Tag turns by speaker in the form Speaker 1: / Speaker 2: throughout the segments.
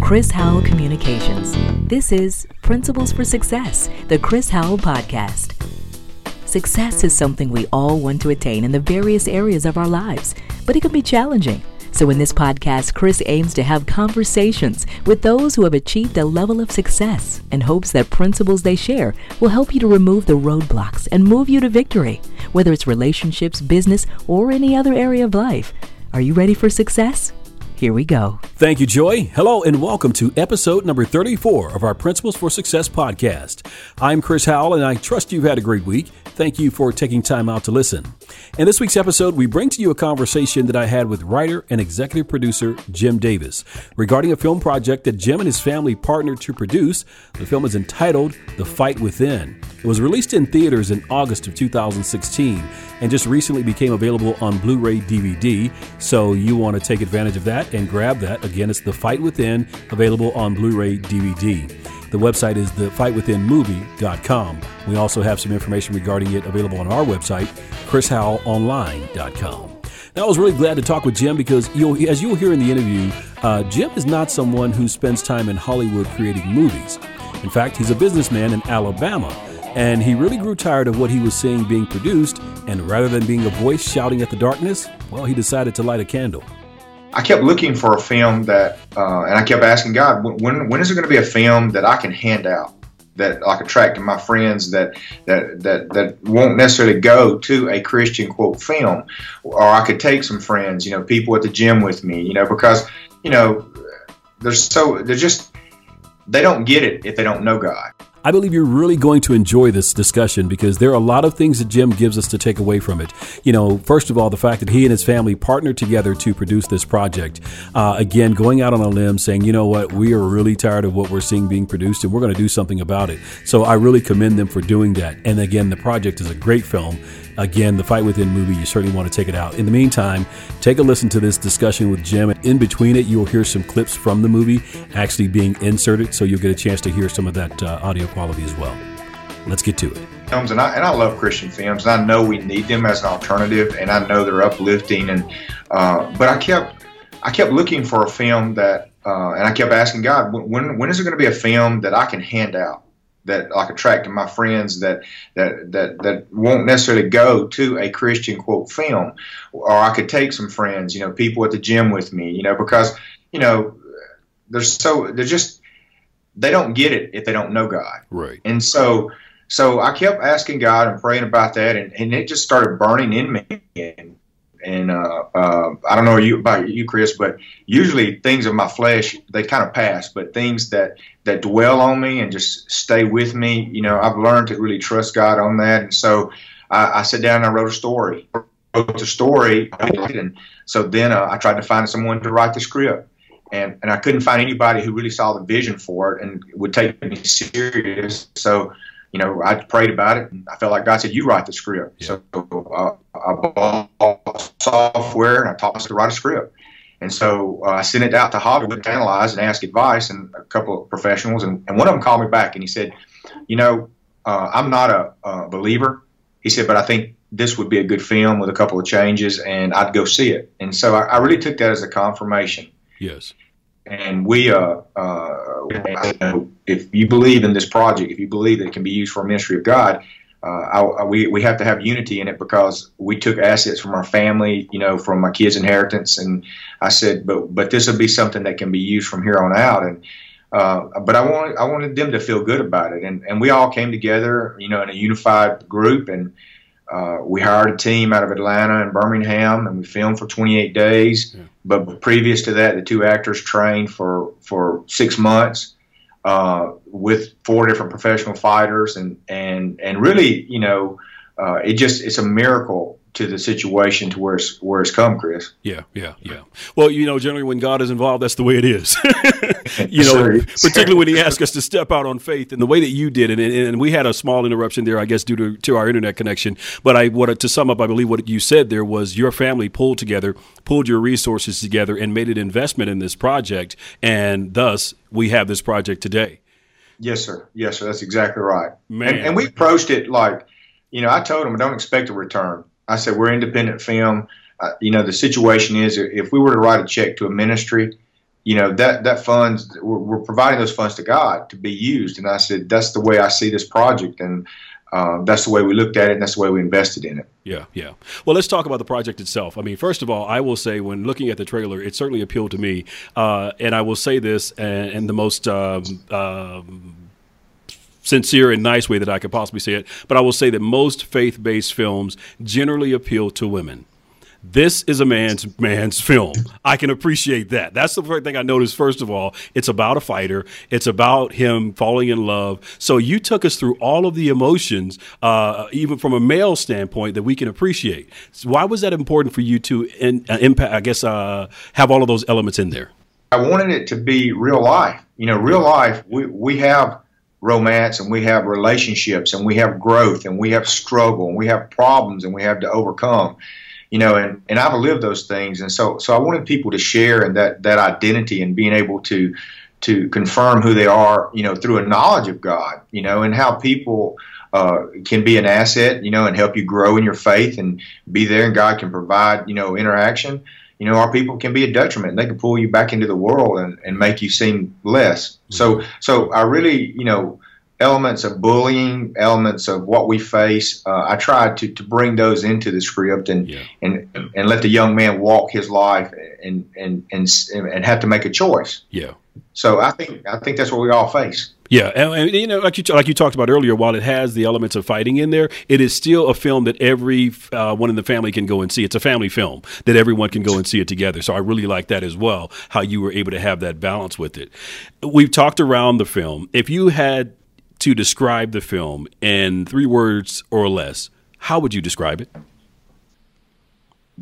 Speaker 1: Chris Howell Communications. This is Principles for Success, the Chris Howell Podcast. Success is something we all want to attain in the various areas of our lives, but it can be challenging. So, in this podcast, Chris aims to have conversations with those who have achieved a level of success and hopes that principles they share will help you to remove the roadblocks and move you to victory, whether it's relationships, business, or any other area of life. Are you ready for success? Here we go.
Speaker 2: Thank you, Joy. Hello, and welcome to episode number 34 of our Principles for Success podcast. I'm Chris Howell, and I trust you've had a great week. Thank you for taking time out to listen. In this week's episode, we bring to you a conversation that I had with writer and executive producer Jim Davis regarding a film project that Jim and his family partnered to produce. The film is entitled The Fight Within. It was released in theaters in August of 2016 and just recently became available on Blu ray DVD. So you want to take advantage of that and grab that. Again, it's The Fight Within, available on Blu ray DVD. The website is thefightwithinmovie.com. We also have some information regarding it available on our website, chrishowellonline.com. Now, I was really glad to talk with Jim because, you'll, as you'll hear in the interview, uh, Jim is not someone who spends time in Hollywood creating movies. In fact, he's a businessman in Alabama and he really grew tired of what he was seeing being produced, and rather than being a voice shouting at the darkness, well, he decided to light a candle.
Speaker 3: I kept looking for a film that, uh, and I kept asking God, when when is there going to be a film that I can hand out, that I can attract to my friends, that that that that won't necessarily go to a Christian quote film, or I could take some friends, you know, people at the gym with me, you know, because you know, they're so they're just they don't get it if they don't know God.
Speaker 2: I believe you're really going to enjoy this discussion because there are a lot of things that Jim gives us to take away from it. You know, first of all, the fact that he and his family partnered together to produce this project. Uh, again, going out on a limb saying, you know what, we are really tired of what we're seeing being produced and we're going to do something about it. So I really commend them for doing that. And again, the project is a great film. Again, the Fight Within movie, you certainly want to take it out. In the meantime, take a listen to this discussion with Jim. In between it, you'll hear some clips from the movie actually being inserted, so you'll get a chance to hear some of that uh, audio quality as well. Let's get to it.
Speaker 3: Films, and I, and I love Christian films, and I know we need them as an alternative, and I know they're uplifting. And uh, but I kept I kept looking for a film that, uh, and I kept asking God, when when is there going to be a film that I can hand out? That like attract my friends that that that that won't necessarily go to a Christian quote film, or I could take some friends, you know, people at the gym with me, you know, because you know they're so they're just they don't get it if they don't know God,
Speaker 2: right?
Speaker 3: And so so I kept asking God and praying about that, and, and it just started burning in me, and and uh, uh, I don't know you about you, Chris, but usually things of my flesh they kind of pass, but things that that dwell on me and just stay with me, you know, I've learned to really trust God on that, and so I, I sat down and I wrote a story, wrote the story, and so then uh, I tried to find someone to write the script. And, and I couldn't find anybody who really saw the vision for it and would take me serious. So you know, I prayed about it, and I felt like God said, "You write the script." Yeah. So uh, I bought software, and I taught myself to write a script. And so uh, I sent it out to Hollywood to analyze and ask advice, and a couple of professionals, and, and one of them called me back, and he said, "You know, uh, I'm not a, a believer." He said, "But I think this would be a good film with a couple of changes, and I'd go see it." And so I, I really took that as a confirmation.
Speaker 2: Yes
Speaker 3: and we uh, uh, you know, if you believe in this project, if you believe that it can be used for a ministry of God, uh, I, we we have to have unity in it because we took assets from our family, you know, from my kids' inheritance, and I said, but but this will be something that can be used from here on out, and. Uh, but I wanted I wanted them to feel good about it, and and we all came together, you know, in a unified group, and uh, we hired a team out of Atlanta and Birmingham, and we filmed for 28 days. Yeah. But previous to that, the two actors trained for for six months uh, with four different professional fighters, and and and really, you know, uh, it just it's a miracle to the situation to where it's where it's come, Chris.
Speaker 2: Yeah, yeah, yeah. Well, you know, generally when God is involved, that's the way it is. you know, sure. particularly when He asks us to step out on faith, and the way that you did it. And, and, we had a small interruption there, I guess, due to, to our internet connection. But I wanted to sum up. I believe what you said there was your family pulled together, pulled your resources together, and made an investment in this project, and thus we have this project today.
Speaker 3: Yes, sir. Yes, sir. That's exactly right. Man, and, and we approached it like, you know, I told them, don't expect a return I said, we're independent film. Uh, you know, the situation is if we were to write a check to a ministry, you know that that funds we're, we're, providing those funds to God to be used. And I said that's the way I see this project, and uh, that's the way we looked at it, and that's the way we invested in it.
Speaker 2: Yeah, yeah. Well, let's talk about the project itself. I mean, first of all, I will say when looking at the trailer, it certainly appealed to me, uh, and I will say this and the most. Um, um, sincere and nice way that I could possibly say it, but I will say that most faith based films generally appeal to women this is a man's man's film. I can appreciate that. That's the first thing I noticed. First of all, it's about a fighter. It's about him falling in love. So you took us through all of the emotions, uh, even from a male standpoint, that we can appreciate. So why was that important for you to in, uh, impact? I guess uh, have all of those elements in there.
Speaker 3: I wanted it to be real life. You know, real life. We we have romance and we have relationships and we have growth and we have struggle and we have problems and we have to overcome you know, and, and I've lived those things. And so, so I wanted people to share in that, that identity and being able to, to confirm who they are, you know, through a knowledge of God, you know, and how people uh, can be an asset, you know, and help you grow in your faith and be there and God can provide, you know, interaction. You know, our people can be a detriment. They can pull you back into the world and, and make you seem less. So, so I really, you know, elements of bullying, elements of what we face. Uh, I tried to, to bring those into the script and, yeah. and and let the young man walk his life and and and and have to make a choice.
Speaker 2: Yeah.
Speaker 3: So I think I think that's what we all face.
Speaker 2: Yeah, and, and, you know, like you like you talked about earlier, while it has the elements of fighting in there, it is still a film that every uh, one in the family can go and see. It's a family film that everyone can go and see it together. So I really like that as well. How you were able to have that balance with it. We've talked around the film. If you had to describe the film in three words or less, how would you describe it?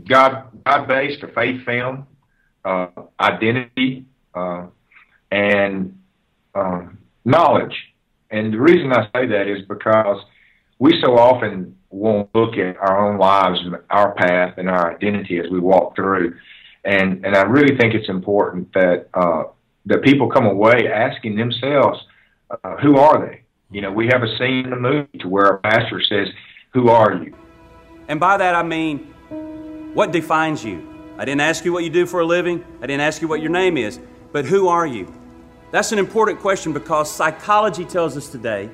Speaker 3: God, God-based, a faith film, uh, identity, uh, and um, knowledge. And the reason I say that is because we so often won't look at our own lives and our path and our identity as we walk through. And and I really think it's important that uh, that people come away asking themselves, uh, who are they? You know, we have a scene in the movie to where a pastor says, Who are you?
Speaker 4: And by that I mean, what defines you? I didn't ask you what you do for a living, I didn't ask you what your name is, but who are you? That's an important question because psychology tells us today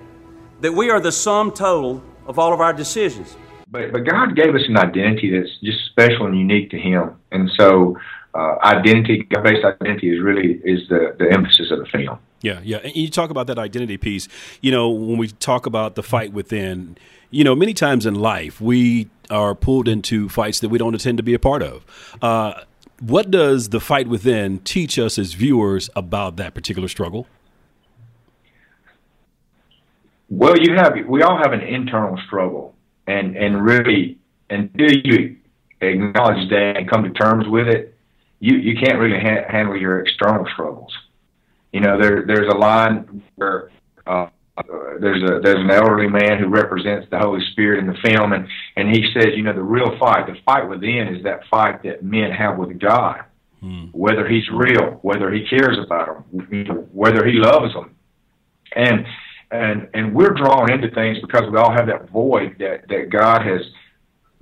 Speaker 4: that we are the sum total of all of our decisions.
Speaker 3: But, but God gave us an identity that's just special and unique to Him. And so, uh, identity, God based identity, is really is the, the emphasis of the film.
Speaker 2: Yeah, yeah. And you talk about that identity piece. You know, when we talk about the fight within, you know, many times in life we are pulled into fights that we don't intend to be a part of. Uh, what does the fight within teach us as viewers about that particular struggle?
Speaker 3: Well, you have we all have an internal struggle, and and really until you acknowledge that and come to terms with it, you you can't really ha- handle your external struggles. You know, there there's a line where uh, there's a there's an elderly man who represents the Holy Spirit in the film, and and he says, you know, the real fight, the fight within, is that fight that men have with God, hmm. whether He's real, whether He cares about them, whether He loves them, and and and we're drawn into things because we all have that void that that God has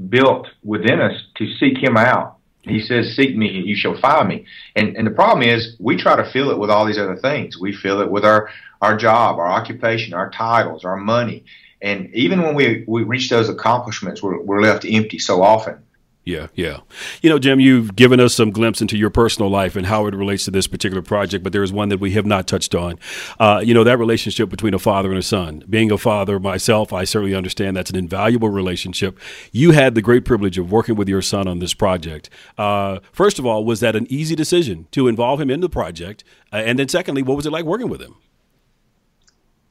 Speaker 3: built within us to seek Him out he says, Seek me and you shall find me. And and the problem is we try to fill it with all these other things. We fill it with our, our job, our occupation, our titles, our money. And even when we, we reach those accomplishments, we're, we're left empty so often.
Speaker 2: Yeah, yeah. You know, Jim, you've given us some glimpse into your personal life and how it relates to this particular project, but there is one that we have not touched on. Uh, you know, that relationship between a father and a son. Being a father myself, I certainly understand that's an invaluable relationship. You had the great privilege of working with your son on this project. Uh, first of all, was that an easy decision to involve him in the project? Uh, and then, secondly, what was it like working with him?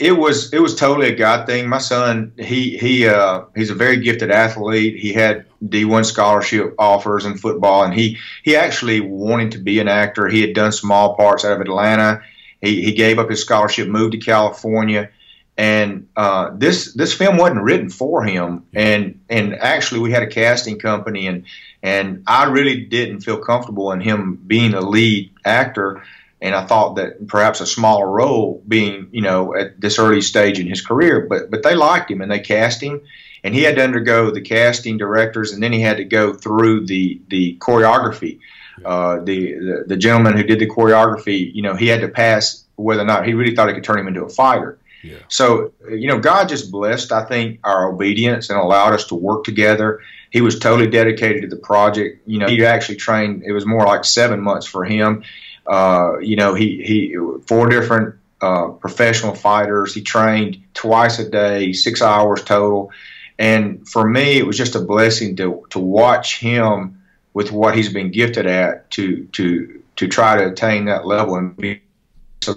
Speaker 3: It was it was totally a God thing. My son, he he uh, he's a very gifted athlete. He had D1 scholarship offers in football, and he he actually wanted to be an actor. He had done small parts out of Atlanta. He he gave up his scholarship, moved to California, and uh, this this film wasn't written for him. And and actually, we had a casting company, and and I really didn't feel comfortable in him being a lead actor and I thought that perhaps a smaller role being, you know, at this early stage in his career. But but they liked him and they cast him, and he had to undergo the casting directors, and then he had to go through the the choreography. Uh, the, the the gentleman who did the choreography, you know, he had to pass whether or not he really thought it could turn him into a fighter. Yeah. So, you know, God just blessed, I think, our obedience and allowed us to work together. He was totally dedicated to the project. You know, he actually trained, it was more like seven months for him. Uh, you know, he, he, four different uh, professional fighters. He trained twice a day, six hours total. And for me, it was just a blessing to, to watch him with what he's been gifted at to, to, to try to attain that level and be so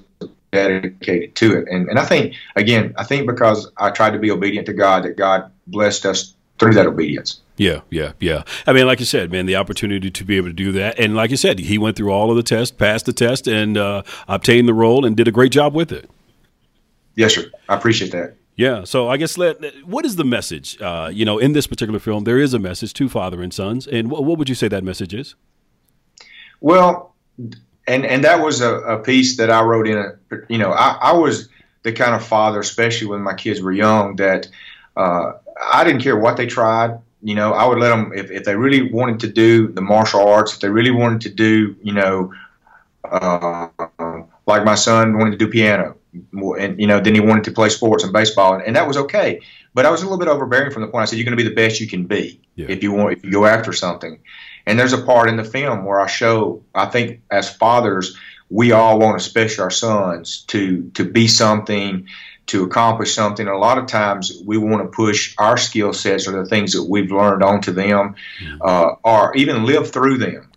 Speaker 3: dedicated to it. And, and I think, again, I think because I tried to be obedient to God, that God blessed us through that obedience.
Speaker 2: Yeah, yeah, yeah. I mean, like you said, man, the opportunity to be able to do that, and like you said, he went through all of the tests, passed the test, and uh, obtained the role, and did a great job with it.
Speaker 3: Yes, sir. I appreciate that.
Speaker 2: Yeah. So I guess let what is the message? Uh, you know, in this particular film, there is a message to father and sons, and what, what would you say that message is?
Speaker 3: Well, and and that was a, a piece that I wrote in. A, you know, I, I was the kind of father, especially when my kids were young, that uh, I didn't care what they tried. You know, I would let them if, if they really wanted to do the martial arts, if they really wanted to do, you know, uh, like my son wanted to do piano, and you know, then he wanted to play sports and baseball, and, and, that was okay. But I was a little bit overbearing from the point I said, "You're going to be the best you can be yeah. if you want if you go after something." And there's a part in the film where I show, I think, as fathers, we all want, especially our sons, to to be something, to accomplish something. a lot of times, we want to push our skill sets or the things that we've learned onto them, mm-hmm. uh, or even live through them.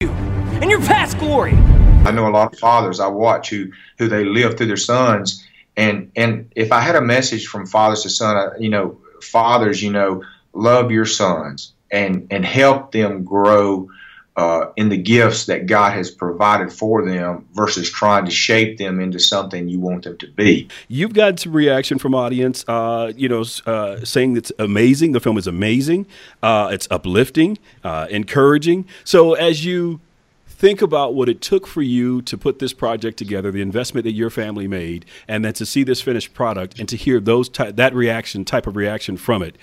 Speaker 5: In your past glory.
Speaker 3: I know a lot of fathers I watch who who they live through their sons, and and if I had a message from fathers to son, you know, fathers, you know love your sons and and help them grow uh, in the gifts that God has provided for them versus trying to shape them into something you want them to be.
Speaker 2: You've got some reaction from audience, uh, you know, uh, saying it's amazing. The film is amazing. Uh, it's uplifting, uh, encouraging. So as you think about what it took for you to put this project together, the investment that your family made, and then to see this finished product and to hear those ty- that reaction, type of reaction from it.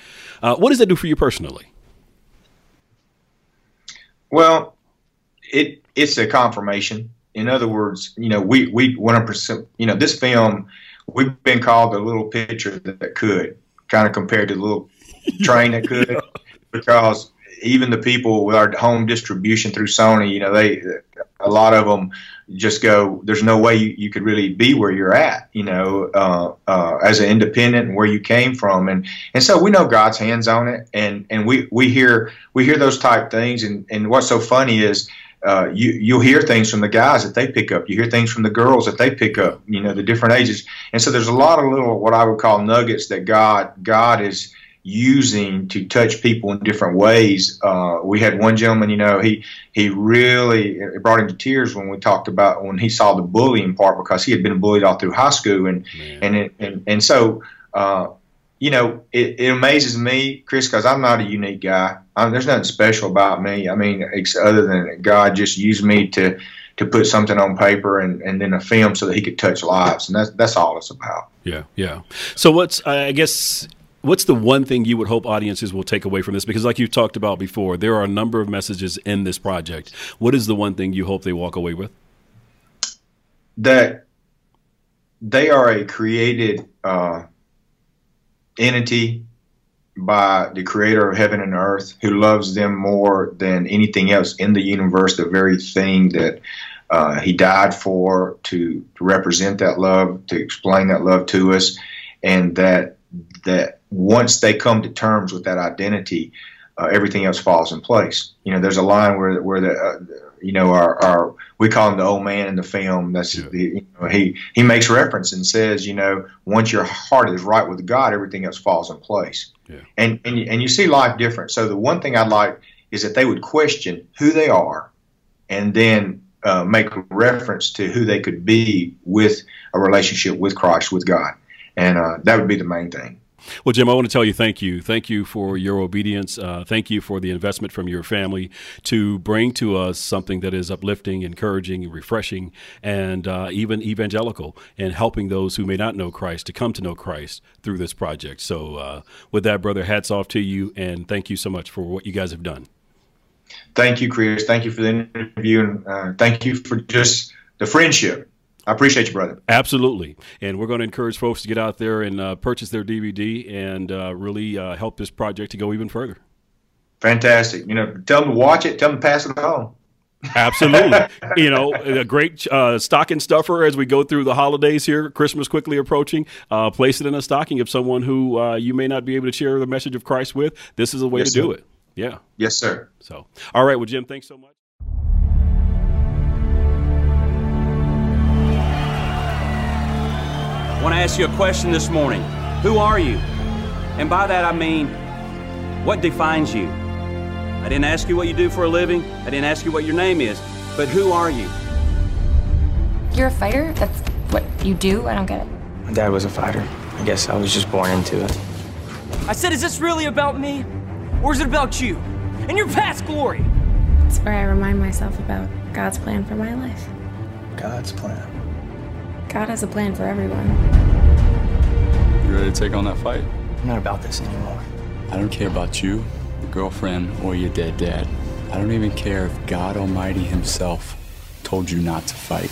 Speaker 2: Uh, what does that do for you personally?
Speaker 3: Well, it it's a confirmation. In other words, you know, we we 100%. You know, this film we've been called the little picture that could, kind of compared to the little train that could, because even the people with our home distribution through Sony, you know, they a lot of them just go. There's no way you, you could really be where you're at, you know, uh, uh, as an independent and where you came from, and and so we know God's hands on it, and and we we hear we hear those type things, and and what's so funny is. Uh, you you'll hear things from the guys that they pick up. You hear things from the girls that they pick up. You know the different ages, and so there's a lot of little what I would call nuggets that God God is using to touch people in different ways. Uh, we had one gentleman, you know, he he really it brought him to tears when we talked about when he saw the bullying part because he had been bullied all through high school and and, it, and and so. Uh, you know, it, it amazes me, Chris, because I'm not a unique guy. I'm, there's nothing special about me. I mean, other than God just used me to to put something on paper and, and then a film so that he could touch lives, and that's that's all it's about.
Speaker 2: Yeah, yeah. So what's I guess what's the one thing you would hope audiences will take away from this? Because, like you've talked about before, there are a number of messages in this project. What is the one thing you hope they walk away with?
Speaker 3: That they are a created uh, entity by the creator of heaven and earth who loves them more than anything else in the universe, the very thing that uh, he died for to, to represent that love, to explain that love to us, and that that once they come to terms with that identity, uh, everything else falls in place. You know, there's a line where where the uh, you know our, our we call him the old man in the film. That's yeah. the, you know, he he makes reference and says, you know, once your heart is right with God, everything else falls in place. Yeah. And and you, and you see life different. So the one thing I'd like is that they would question who they are, and then uh, make reference to who they could be with a relationship with Christ, with God, and uh, that would be the main thing.
Speaker 2: Well, Jim, I want to tell you thank you. Thank you for your obedience. Uh, thank you for the investment from your family to bring to us something that is uplifting, encouraging, refreshing, and uh, even evangelical, and helping those who may not know Christ to come to know Christ through this project. So, uh, with that, brother, hats off to you, and thank you so much for what you guys have done.
Speaker 3: Thank you, Chris. Thank you for the interview, and uh, thank you for just the friendship. I appreciate you, brother.
Speaker 2: Absolutely. And we're going to encourage folks to get out there and uh, purchase their DVD and uh, really uh, help this project to go even further.
Speaker 3: Fantastic. You know, tell them to watch it, tell them to pass it on.
Speaker 2: Absolutely. you know, a great uh, stocking stuffer as we go through the holidays here, Christmas quickly approaching. Uh, place it in a stocking of someone who uh, you may not be able to share the message of Christ with. This is a way yes, to do it. Yeah.
Speaker 3: Yes, sir.
Speaker 2: So, all right. Well, Jim, thanks so much.
Speaker 4: Want to ask you a question this morning. Who are you? And by that I mean, what defines you? I didn't ask you what you do for a living. I didn't ask you what your name is. But who are you?
Speaker 6: You're a fighter? That's what you do? I don't get it.
Speaker 7: My dad was a fighter. I guess I was just born into it.
Speaker 5: I said, is this really about me? Or is it about you? And your past glory?
Speaker 6: It's where I remind myself about God's plan for my life.
Speaker 7: God's plan?
Speaker 6: God has a plan for everyone.
Speaker 8: You ready to take on that fight?
Speaker 7: I'm not about this anymore.
Speaker 8: I don't care about you, your girlfriend, or your dead dad. I don't even care if God Almighty Himself told you not to fight.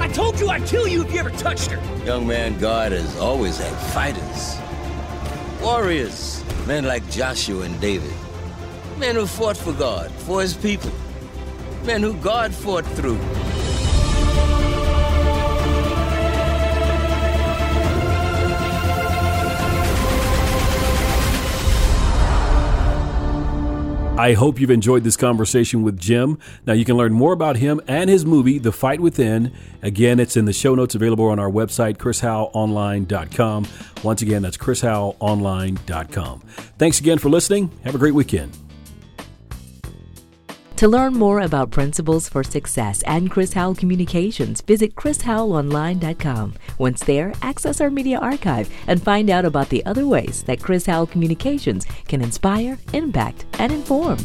Speaker 5: I told you I'd kill you if you ever touched her.
Speaker 9: Young man, God has always had fighters, warriors, men like Joshua and David, men who fought for God, for His people men who God fought through.
Speaker 2: I hope you've enjoyed this conversation with Jim. Now, you can learn more about him and his movie, The Fight Within. Again, it's in the show notes available on our website, chrishowellonline.com. Once again, that's chrishowellonline.com. Thanks again for listening. Have a great weekend.
Speaker 1: To learn more about Principles for Success and Chris Howell Communications, visit chrishowellonline.com. Once there, access our media archive and find out about the other ways that Chris Howell Communications can inspire, impact, and inform.